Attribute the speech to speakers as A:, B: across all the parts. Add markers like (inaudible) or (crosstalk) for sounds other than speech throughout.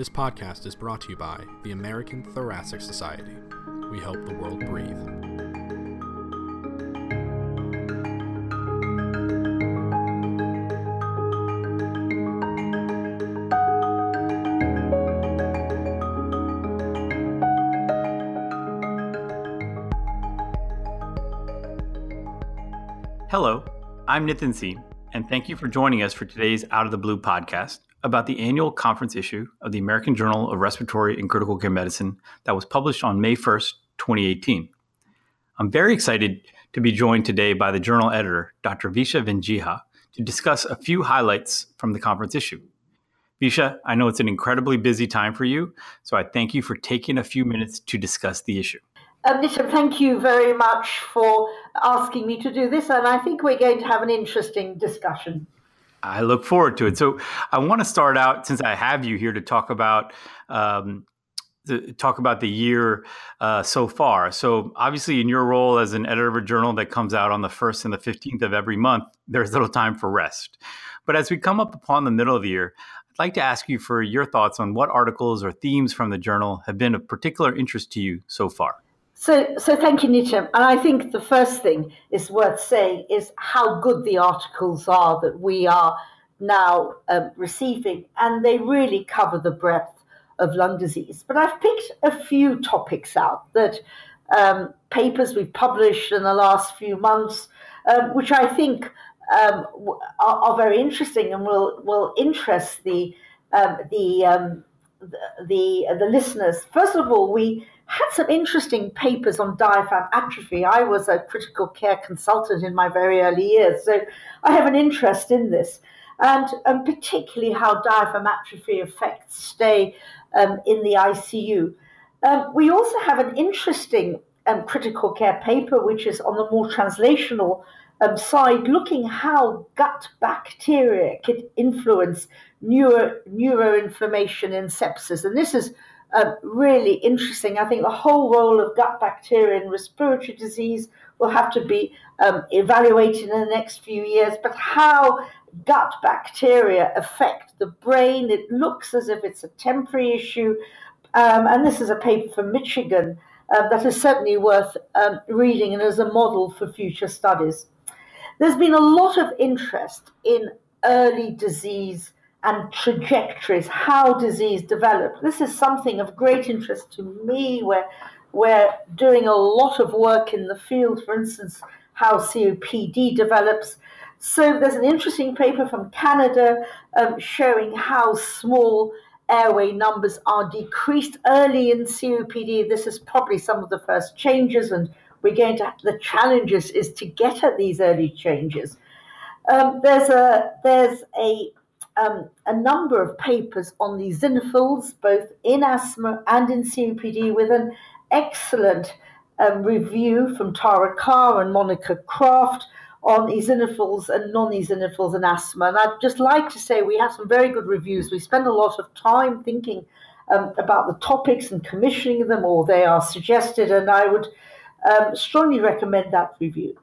A: This podcast is brought to you by the American Thoracic Society. We help the world breathe.
B: Hello, I'm Nitin Seam, and thank you for joining us for today's Out of the Blue podcast about the annual conference issue of the American Journal of Respiratory and Critical Care Medicine that was published on May 1st, 2018. I'm very excited to be joined today by the journal editor, Dr. Visha Wedzicha, to discuss a few highlights from the conference issue. Visha, I know it's an incredibly busy time for you, so I thank you for taking a few minutes to discuss the issue.
C: Um, Nisha, thank you very much for asking me to do this, and I think we're going to have an interesting discussion.
B: I look forward to it. So I want to start out since I have you here to talk about um, talk about the year uh, so far. So obviously, in your role as an editor of a journal that comes out on the first and the fifteenth of every month, there's little time for rest. But as we come up upon the middle of the year, I'd like to ask you for your thoughts on what articles or themes from the journal have been of particular interest to you so far.
C: So, so thank you, Nitin. And I think the first thing is worth saying is how good the articles are that we are now um, receiving, and they really cover the breadth of lung disease. But I've picked a few topics out that um, papers we've published in the last few months, um, which I think um, are, are, very interesting and will will interest the um, the, um, the the the listeners. First of all, we had some interesting papers on diaphragm atrophy. I was a critical care consultant in my very early years, so I have an interest in this, and, and particularly how diaphragm atrophy affects stay um, in the ICU. Um, we also have an interesting um, critical care paper, which is on the more translational um, side, looking how gut bacteria could influence neuro, neuroinflammation in sepsis. And this is really interesting. I think the whole role of gut bacteria in respiratory disease will have to be um, evaluated in the next few years. But how gut bacteria affect the brain, it looks as if it's a temporary issue. Um, and this is a paper from Michigan uh, that is certainly worth um, reading and as a model for future studies. There's been a lot of interest in early disease and trajectories, how disease develops. This is something of great interest to me. Where we're doing a lot of work in the field, for instance, how COPD develops. So there's an interesting paper from Canada um, showing how small airway numbers are decreased early in COPD. This is probably some of the first changes, and we're going to the challenges is to get at these early changes. Um, there's a there's a um, a number of papers on the eosinophils, both in asthma and in COPD, with an excellent um, review from Tara Carr and Monica Kraft on eosinophils and non-eosinophils in asthma. And I'd just like to say we have some very good reviews. We spend a lot of time thinking um, about the topics and commissioning them, or they are suggested, and I would um, strongly recommend that review.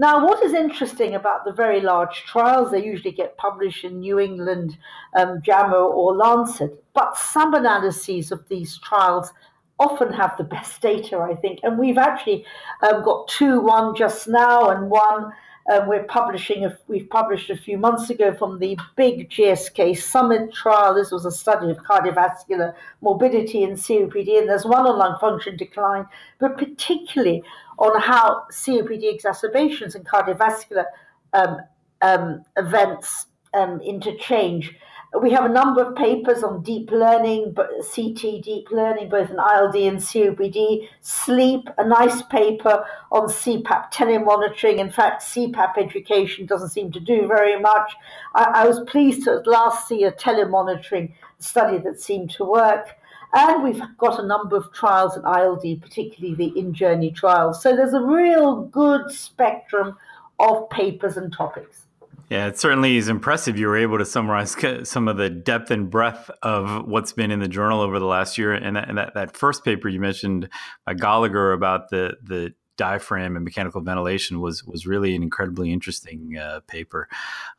C: Now, what is interesting about the very large trials, they usually get published in New England, um, JAMA, or Lancet, but some analyses of these trials often have the best data, I think. And we've actually um, got two, one just now and one um, we're publishing, a, we've published a few months ago from the big GSK Summit trial. This was a study of cardiovascular morbidity in COPD, and there's one on lung function decline, but particularly on how COPD exacerbations and cardiovascular um, um, events um, interchange we have a number of papers on deep learning, CT deep learning, both in ILD and COPD. Sleep, a nice paper on CPAP telemonitoring. In fact, CPAP education doesn't seem to do very much. I, I was pleased to at last see a telemonitoring study that seemed to work. And we've got a number of trials in ILD, particularly the INJOURNEY trials. So there's a real good spectrum of papers and topics.
B: Yeah, it certainly is impressive. You were able to summarize (laughs) some of the depth and breadth of what's been in the journal over the last year. And that, and that, that first paper you mentioned by Goligher about the, the diaphragm and mechanical ventilation was was really an incredibly interesting uh, paper,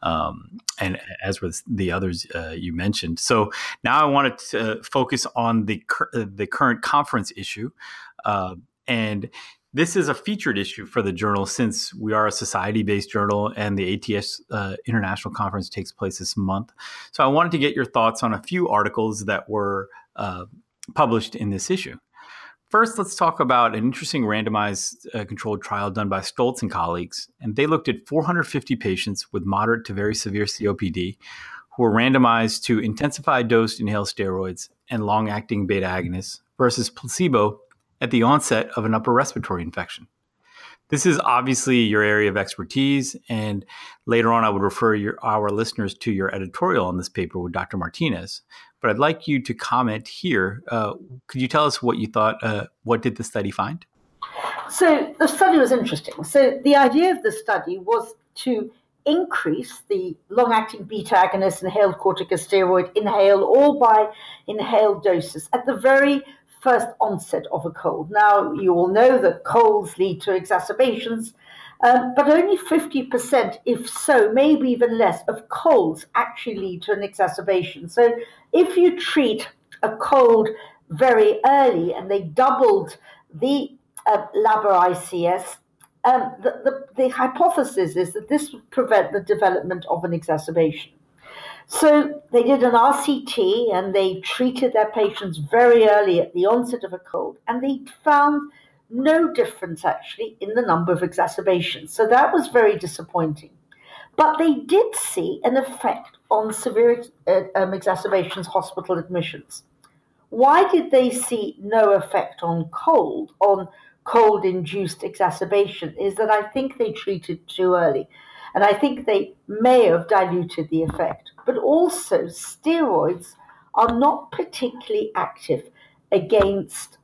B: um, and as with the others uh, you mentioned. So now I wanted to focus on the the current conference issue, uh, and this is a featured issue for the journal since we are a society based journal and the ATS uh, International Conference takes place this month. So I wanted to get your thoughts on a few articles that were uh, published in this issue. First, let's talk about an interesting randomized uh, controlled trial done by Stolz and colleagues. And they looked at 450 patients with moderate to very severe COPD who were randomized to intensified dose inhaled steroids and long acting beta agonists versus placebo at the onset of an upper respiratory infection. This is obviously your area of expertise, and later on, I would refer your, our listeners to your editorial on this paper with Dr. Martinez. But I'd like you to comment here. Uh, could you tell us what you thought? Uh, what did the study find?
C: So, the study was interesting. So, the idea of the study was to increase the long acting beta agonist inhaled corticosteroid inhale all by inhaled doses at the very first onset of a cold. Now, you all know that colds lead to exacerbations, um, but only 50%, if so, maybe even less, of colds actually lead to an exacerbation. So, if you treat a cold very early and they doubled the uh, ICS, um, the, the, the hypothesis is that this would prevent the development of an exacerbation. So they did an RCT and they treated their patients very early at the onset of a cold, and they found no difference actually in the number of exacerbations. So that was very disappointing. But they did see an effect on severe uh, um, exacerbations, hospital admissions. Why did they see no effect on cold, on cold induced exacerbation? Is that I think they treated too early. And I think they may have diluted the effect. But also, steroids are not particularly active against,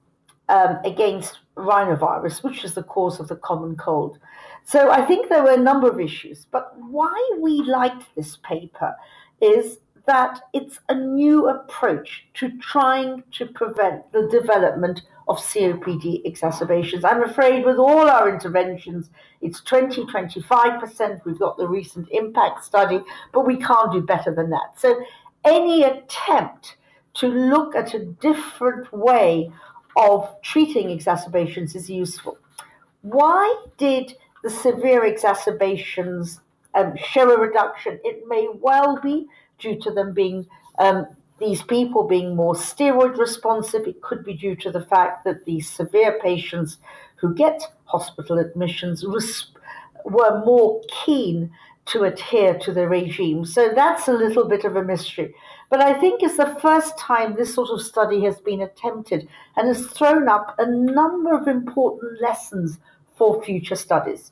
C: um, against rhinovirus, which is the cause of the common cold. So I think there were a number of issues. But why we liked this paper is that it's a new approach to trying to prevent the development of COPD exacerbations. I'm afraid with all our interventions, it's 20, 25%. We've got the recent impact study, but we can't do better than that. So any attempt to look at a different way of treating exacerbations is useful. Why did the severe exacerbations um, show a reduction? It may well be due to them being um, these people being more steroid responsive. It could be due to the fact that these severe patients who get hospital admissions res- were more keen to adhere to the regime. So that's a little bit of a mystery. But I think it's the first time this sort of study has been attempted and has thrown up a number of important lessons for future studies.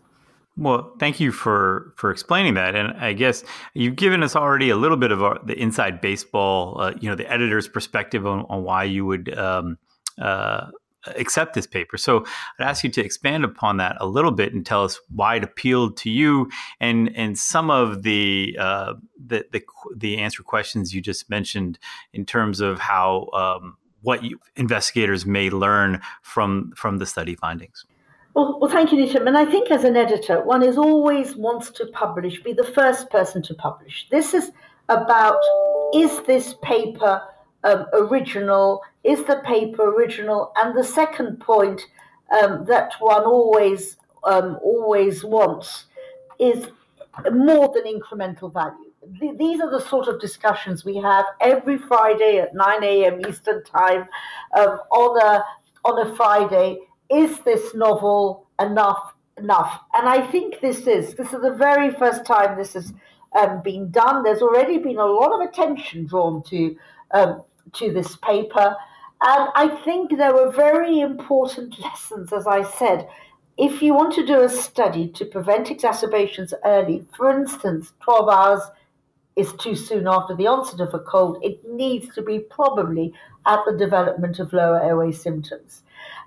B: Well, thank you for for explaining that, and I guess you've given us already a little bit of our, the inside baseball, uh, you know, the editor's perspective on, on why you would um, uh, accept this paper. So I'd ask you to expand upon that a little bit and tell us why it appealed to you, and and some of the uh, the, the, the answer questions you just mentioned in terms of how um, what you, investigators may learn from from the study findings.
C: Well, well, thank you, Nisham. And I think as an editor, one is always wants to publish, be the first person to publish. This is about is this paper um, original? Is the paper original? And the second point um, that one always um, always wants is more than incremental value. these are the sort of discussions we have every Friday at 9 a.m. Eastern Time um, on a on a Friday is this novel enough enough? And I think this is. This is the very first time this has um, been done. There's already been a lot of attention drawn to um, to this paper, and I think there were very important lessons, as I said. If you want to do a study to prevent exacerbations early, for instance, 12 hours is too soon after the onset of a cold, it needs to be probably at the development of lower airway symptoms.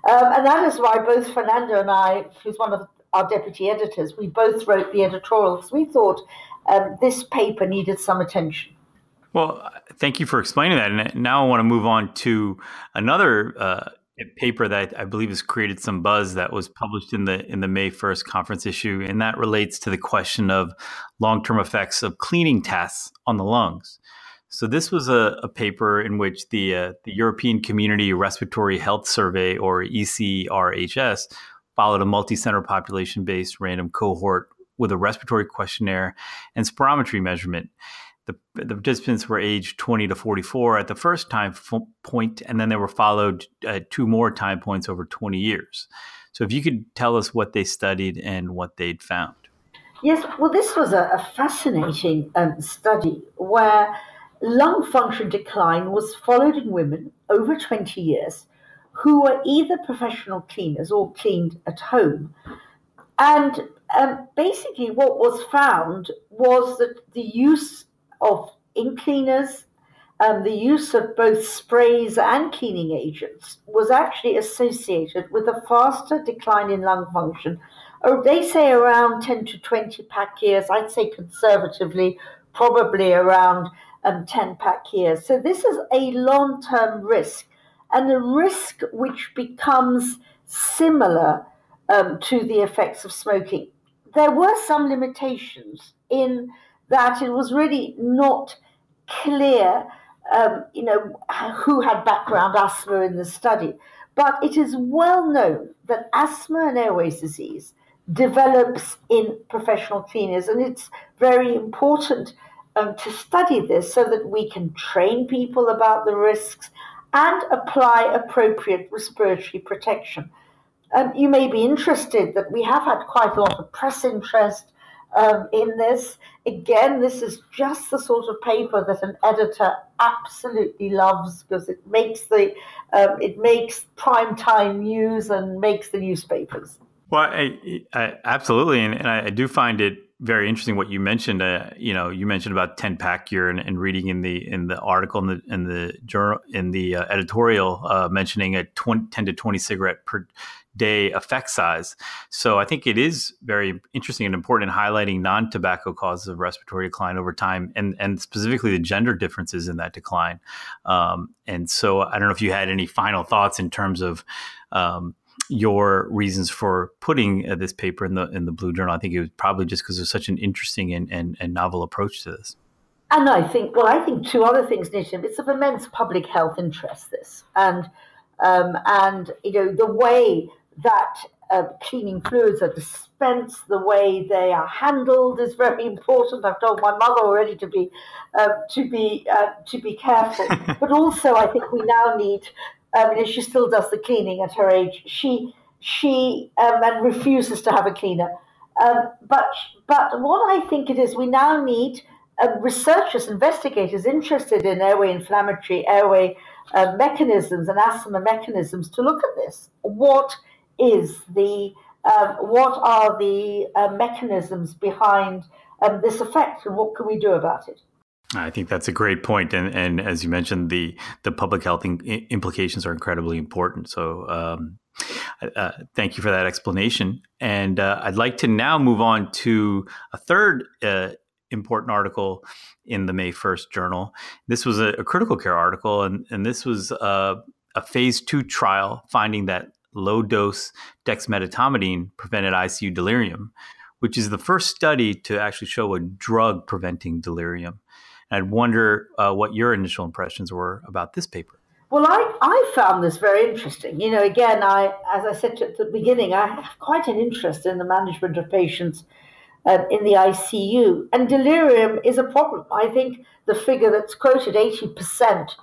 C: Um, and that is why both Fernando and I, who's one of our deputy editors, we both wrote the editorial because we thought um, this paper needed some attention.
B: Well, thank you for explaining that. And now I want to move on to another uh, paper that I believe has created some buzz that was published in the in the May 1st conference issue and that relates to the question of long-term effects of cleaning tests on the lungs. So this was a, a paper in which the uh, the European Community Respiratory Health Survey or ECRHS followed a multi-center population-based random cohort with a respiratory questionnaire and spirometry measurement the, the participants were aged 20 to 44 at the first time f- point, and then they were followed uh, two more time points over 20 years. So, if you could tell us what they studied and what they'd found.
C: Yes, well, this was a, a fascinating um, study where lung function decline was followed in women over 20 years who were either professional cleaners or cleaned at home. And um, basically, what was found was that the use of ink cleaners, um, the use of both sprays and cleaning agents was actually associated with a faster decline in lung function. Oh, they say around 10 to 20 pack years. I'd say conservatively, probably around um, 10 pack years. So this is a long term risk, and a risk which becomes similar um, to the effects of smoking. There were some limitations in that it was really not clear, um, you know, who had background asthma in the study. But it is well known that asthma and airways disease develops in professional cleaners, and it's very important um, to study this so that we can train people about the risks and apply appropriate respiratory protection. Um, you may be interested that we have had quite a lot of press interest um, in this. Again, this is just the sort of paper that an editor absolutely loves because it makes the um, it makes prime time news and makes the newspapers.
B: Well, I, I, absolutely, and, and I, do find it very interesting what you mentioned. Uh, you know, you mentioned about ten pack year and, and, reading in the in the article in the in the journal in the uh, editorial uh, mentioning a 20, 10 to twenty cigarette per day effect size. So I think it is very interesting and important in highlighting non-tobacco causes of respiratory decline over time, and and specifically the gender differences in that decline. Um, and so I don't know if you had any final thoughts in terms of. Um, your reasons for putting uh, this paper in the in the Blue Journal. I think it was probably just because there's such an interesting and, and, and novel approach to this.
C: And I think, well, I think two other things, Nisham. It's of immense public health interest, this. And, um, and you know, the way that uh, cleaning fluids are dispensed, the way they are handled is very important. I've told my mother already to be uh, to be uh, to be careful. (laughs) but also, I think we now need. Um, you know, she still does the cleaning at her age. She she um, and refuses to have a cleaner. Um, but but what I think it is, we now need uh, researchers, investigators interested in airway inflammatory airway uh, mechanisms and asthma mechanisms to look at this. What is the um, what are the uh, mechanisms behind um, this effect and what can we do about it?
B: I think that's a great point, and and as you mentioned, the the public health in, implications are incredibly important. So, um, uh, thank you for that explanation. And uh, I'd like to now move on to a third uh, important article in the May first journal. This was a, a, critical care article, and and this was uh, a phase two trial finding that low dose dexmedetomidine prevented ICU delirium, which is the first study to actually show a drug preventing delirium. And I'd wonder uh, what your initial impressions were about this paper.
C: Well, I, I found this very interesting. You know, again, I as I said at the beginning, I have quite an interest in the management of patients um, in the ICU, and delirium is a problem. I think the figure that's quoted, eighty percent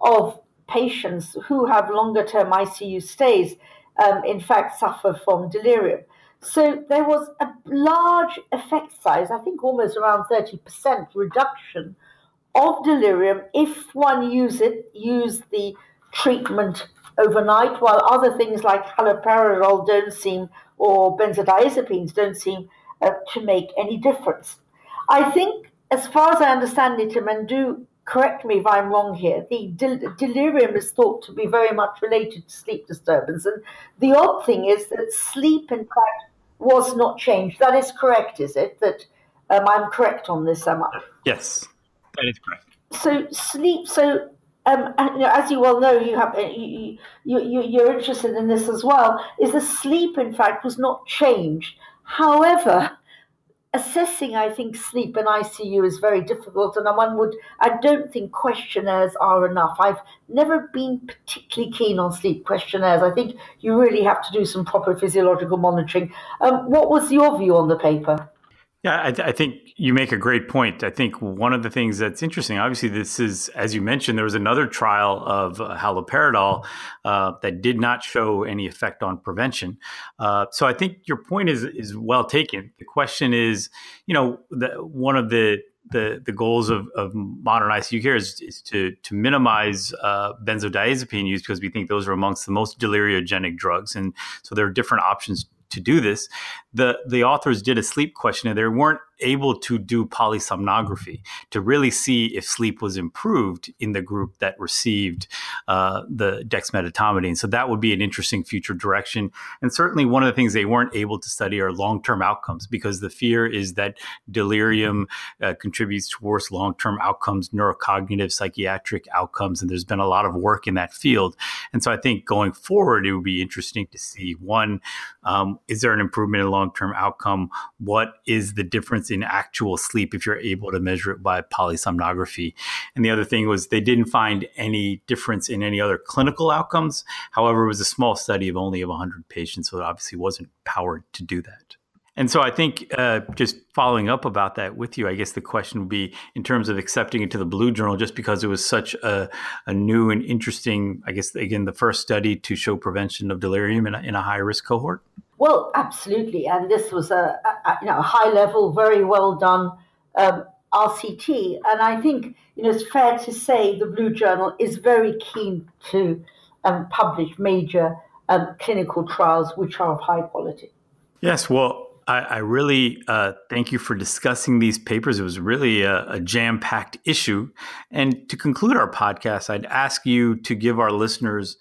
C: of patients who have longer term ICU stays, um, in fact, suffer from delirium. So there was a large effect size, I think almost around 30% reduction of delirium if one use it, use the treatment overnight, while other things like haloperidol don't seem, or benzodiazepines don't seem uh, to make any difference. I think, as far as I understand it, and do correct me if I'm wrong here, the del- delirium is thought to be very much related to sleep disturbance. And the odd thing is that sleep, in fact, was not changed. That is correct, is it? That um, I'm correct on this, am I?
B: Yes, that is correct.
C: So sleep, so um, and, you know, as you well know, you have you, you, you're interested in this as well. Is the sleep, in fact, was not changed. However, assessing, I think, sleep in ICU is very difficult, and one would, I don't think questionnaires are enough. I've never been particularly keen on sleep questionnaires. I think you really have to do some proper physiological monitoring. Um, what was your view on the paper?
B: Yeah, I, th- I, think you make a great point. I think one of the things that's interesting, obviously, this is, as you mentioned, there was another trial of uh, haloperidol uh, that did not show any effect on prevention. Uh, so I think your point is is well taken. The question is, you know, the, one of the the, the goals of, of modern ICU care is, is to, to minimize uh, benzodiazepine use because we think those are amongst the most deliriogenic drugs. And so there are different options to do this. The the authors did a sleep questionnaire. They weren't able to do polysomnography to really see if sleep was improved in the group that received uh, the dexmedetomidine. So that would be an interesting future direction. And certainly one of the things they weren't able to study are long term outcomes because the fear is that delirium uh, contributes to worse long term outcomes, neurocognitive, psychiatric outcomes. And there's been a lot of work in that field. And so I think going forward, it would be interesting to see one, um, is there an improvement in long term outcome? What is the difference in actual sleep if you're able to measure it by polysomnography? And the other thing was they didn't find any difference in any other clinical outcomes. However, it was a small study of only of 100 patients, so it obviously wasn't powered to do that. And so I think uh, just following up about that with you, I guess the question would be in terms of accepting it to the Blue Journal, just because it was such a, a new and interesting, I guess, again, the first study to show prevention of delirium in a, in a high risk cohort?
C: Well, absolutely. And this was a, a you know, high level, very well done um, RCT. And I think you know, it's fair to say the Blue Journal is very keen to um, publish major um, clinical trials which are of high quality.
B: Yes, well, I, I really uh, thank you for discussing these papers. It was really a, a jam packed issue. And to conclude our podcast, I'd ask you to give our listeners,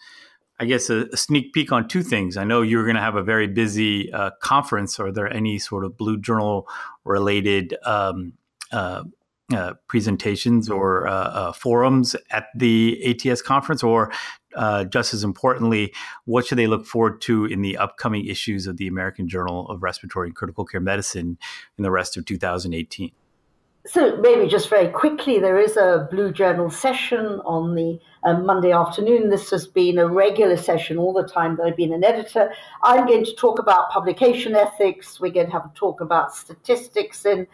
B: I guess, a, a sneak peek on two things. I know you're going to have a very busy uh, conference. Are there any sort of Blue Journal related um, uh, uh, presentations or uh, uh, forums at the ATS conference, or uh, just as importantly, what should they look forward to in the upcoming issues of the American Journal of Respiratory and Critical Care Medicine in the rest of 2018?
C: So, maybe just very quickly, there is a Blue Journal session on the um, Monday afternoon. This has been a regular session all the time that I've been an editor. I'm going to talk about publication ethics. We're going to have a talk about statistics in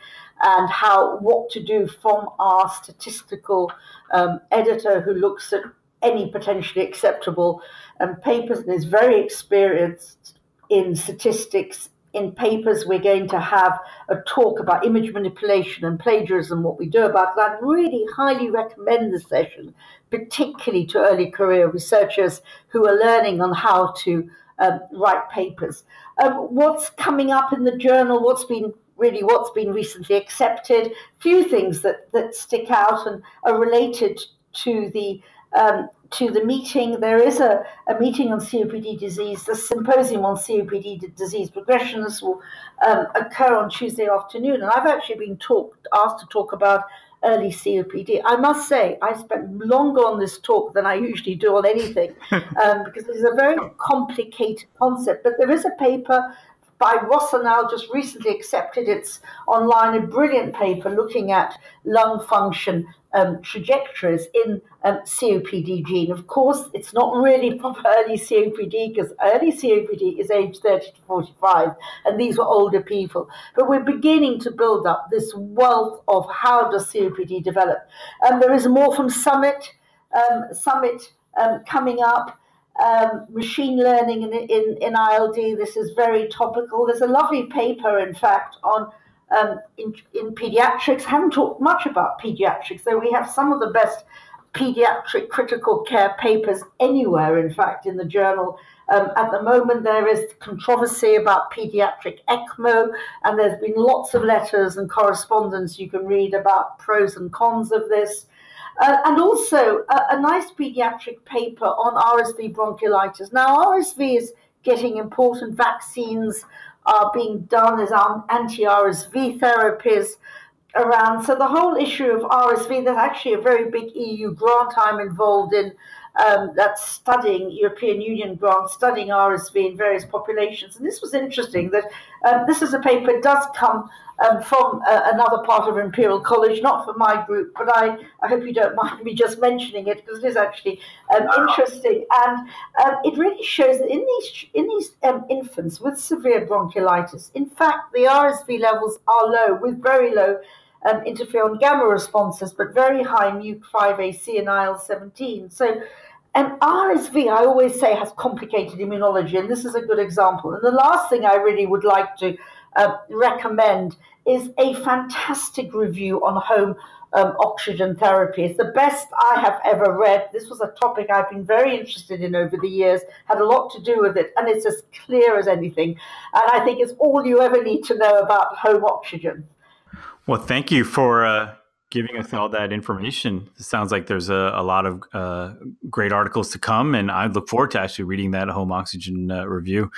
C: and how what to do from our statistical um, editor who looks at any potentially acceptable um, papers and is very experienced in statistics. In papers, we're going to have a talk about image manipulation and plagiarism, what we do about that. I really highly recommend the session, particularly to early career researchers who are learning on how to um, write papers. Um, what's coming up in the journal? What's been really what's been recently accepted? Few things that that stick out and are related to the um, to the meeting. There is a, a meeting on COPD disease, the symposium on COPD disease progression. This will um, occur on Tuesday afternoon, and I've actually been talked asked to talk about early COPD. I must say, I spent longer on this talk than I usually do on anything (laughs) um, because it's a very complicated concept. But there is a paper by Rosenau just recently accepted it's online, a brilliant paper looking at lung function um, trajectories in um, COPDGene. Of course, it's not really (laughs) from early COPD because early COPD is age 30 to 45, and these were older people. But we're beginning to build up this wealth of how does COPD develop. And there is more from Summit, um, Summit um, coming up um, machine learning in, in, in ILD. This is very topical. There's a lovely paper, in fact, on um, in, in pediatrics. I haven't talked much about pediatrics, though we have some of the best pediatric critical care papers anywhere, in fact, in the journal. Um, at the moment, there is controversy about pediatric ECMO, and there's been lots of letters and correspondence you can read about pros and cons of this. Uh, and also a, a, nice pediatric paper on RSV bronchiolitis. Now, RSV is getting important. Vaccines are being done as anti RSV therapies. around. So the whole issue of RSV, there's actually a very big EU grant I'm involved in um, that's studying European Union grants, studying RSV in various populations. And this was interesting that um, this is a paper does come um, from uh, another part of Imperial College, not from my group, but I, I hope you don't mind me just mentioning it because it is actually um, interesting. And um, it really shows that in these, in these um, infants with severe bronchiolitis, in fact, the RSV levels are low, with very low um, interferon gamma responses, but very high MUC5AC and IL 17. So, and RSV, I always say, has complicated immunology, and this is a good example. And the last thing I really would like to uh, recommend is a fantastic review on home um, oxygen therapy. It's the best I have ever read. This was a topic I've been very interested in over the years, had a lot to do with it, and it's as clear as anything. And I think it's all you ever need to know about home oxygen.
B: Well, thank you for uh, giving us all that information. It sounds like there's a, a lot of uh, great articles to come, and I look forward to actually reading that home oxygen uh, review.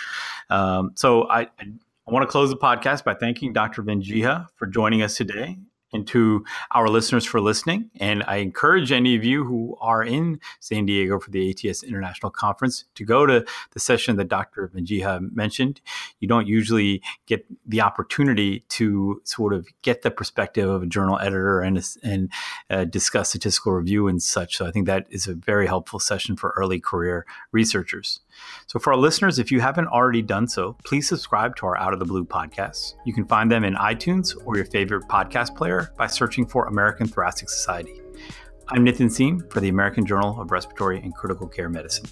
B: Um, so I, I want to close the podcast by thanking Dr. Wedzicha for joining us today and to our listeners for listening. And I encourage any of you who are in San Diego for the ATS International Conference to go to the session that Dr. Wedzicha mentioned. You don't usually get the opportunity to sort of get the perspective of a journal editor and, and uh, discuss statistical review and such. So I think that is a very helpful session for early career researchers. So, for our listeners, if you haven't already done so, please subscribe to our Out of the Blue podcasts. You can find them in iTunes or your favorite podcast player by searching for American Thoracic Society. I'm Nitin Seam for the American Journal of Respiratory and Critical Care Medicine.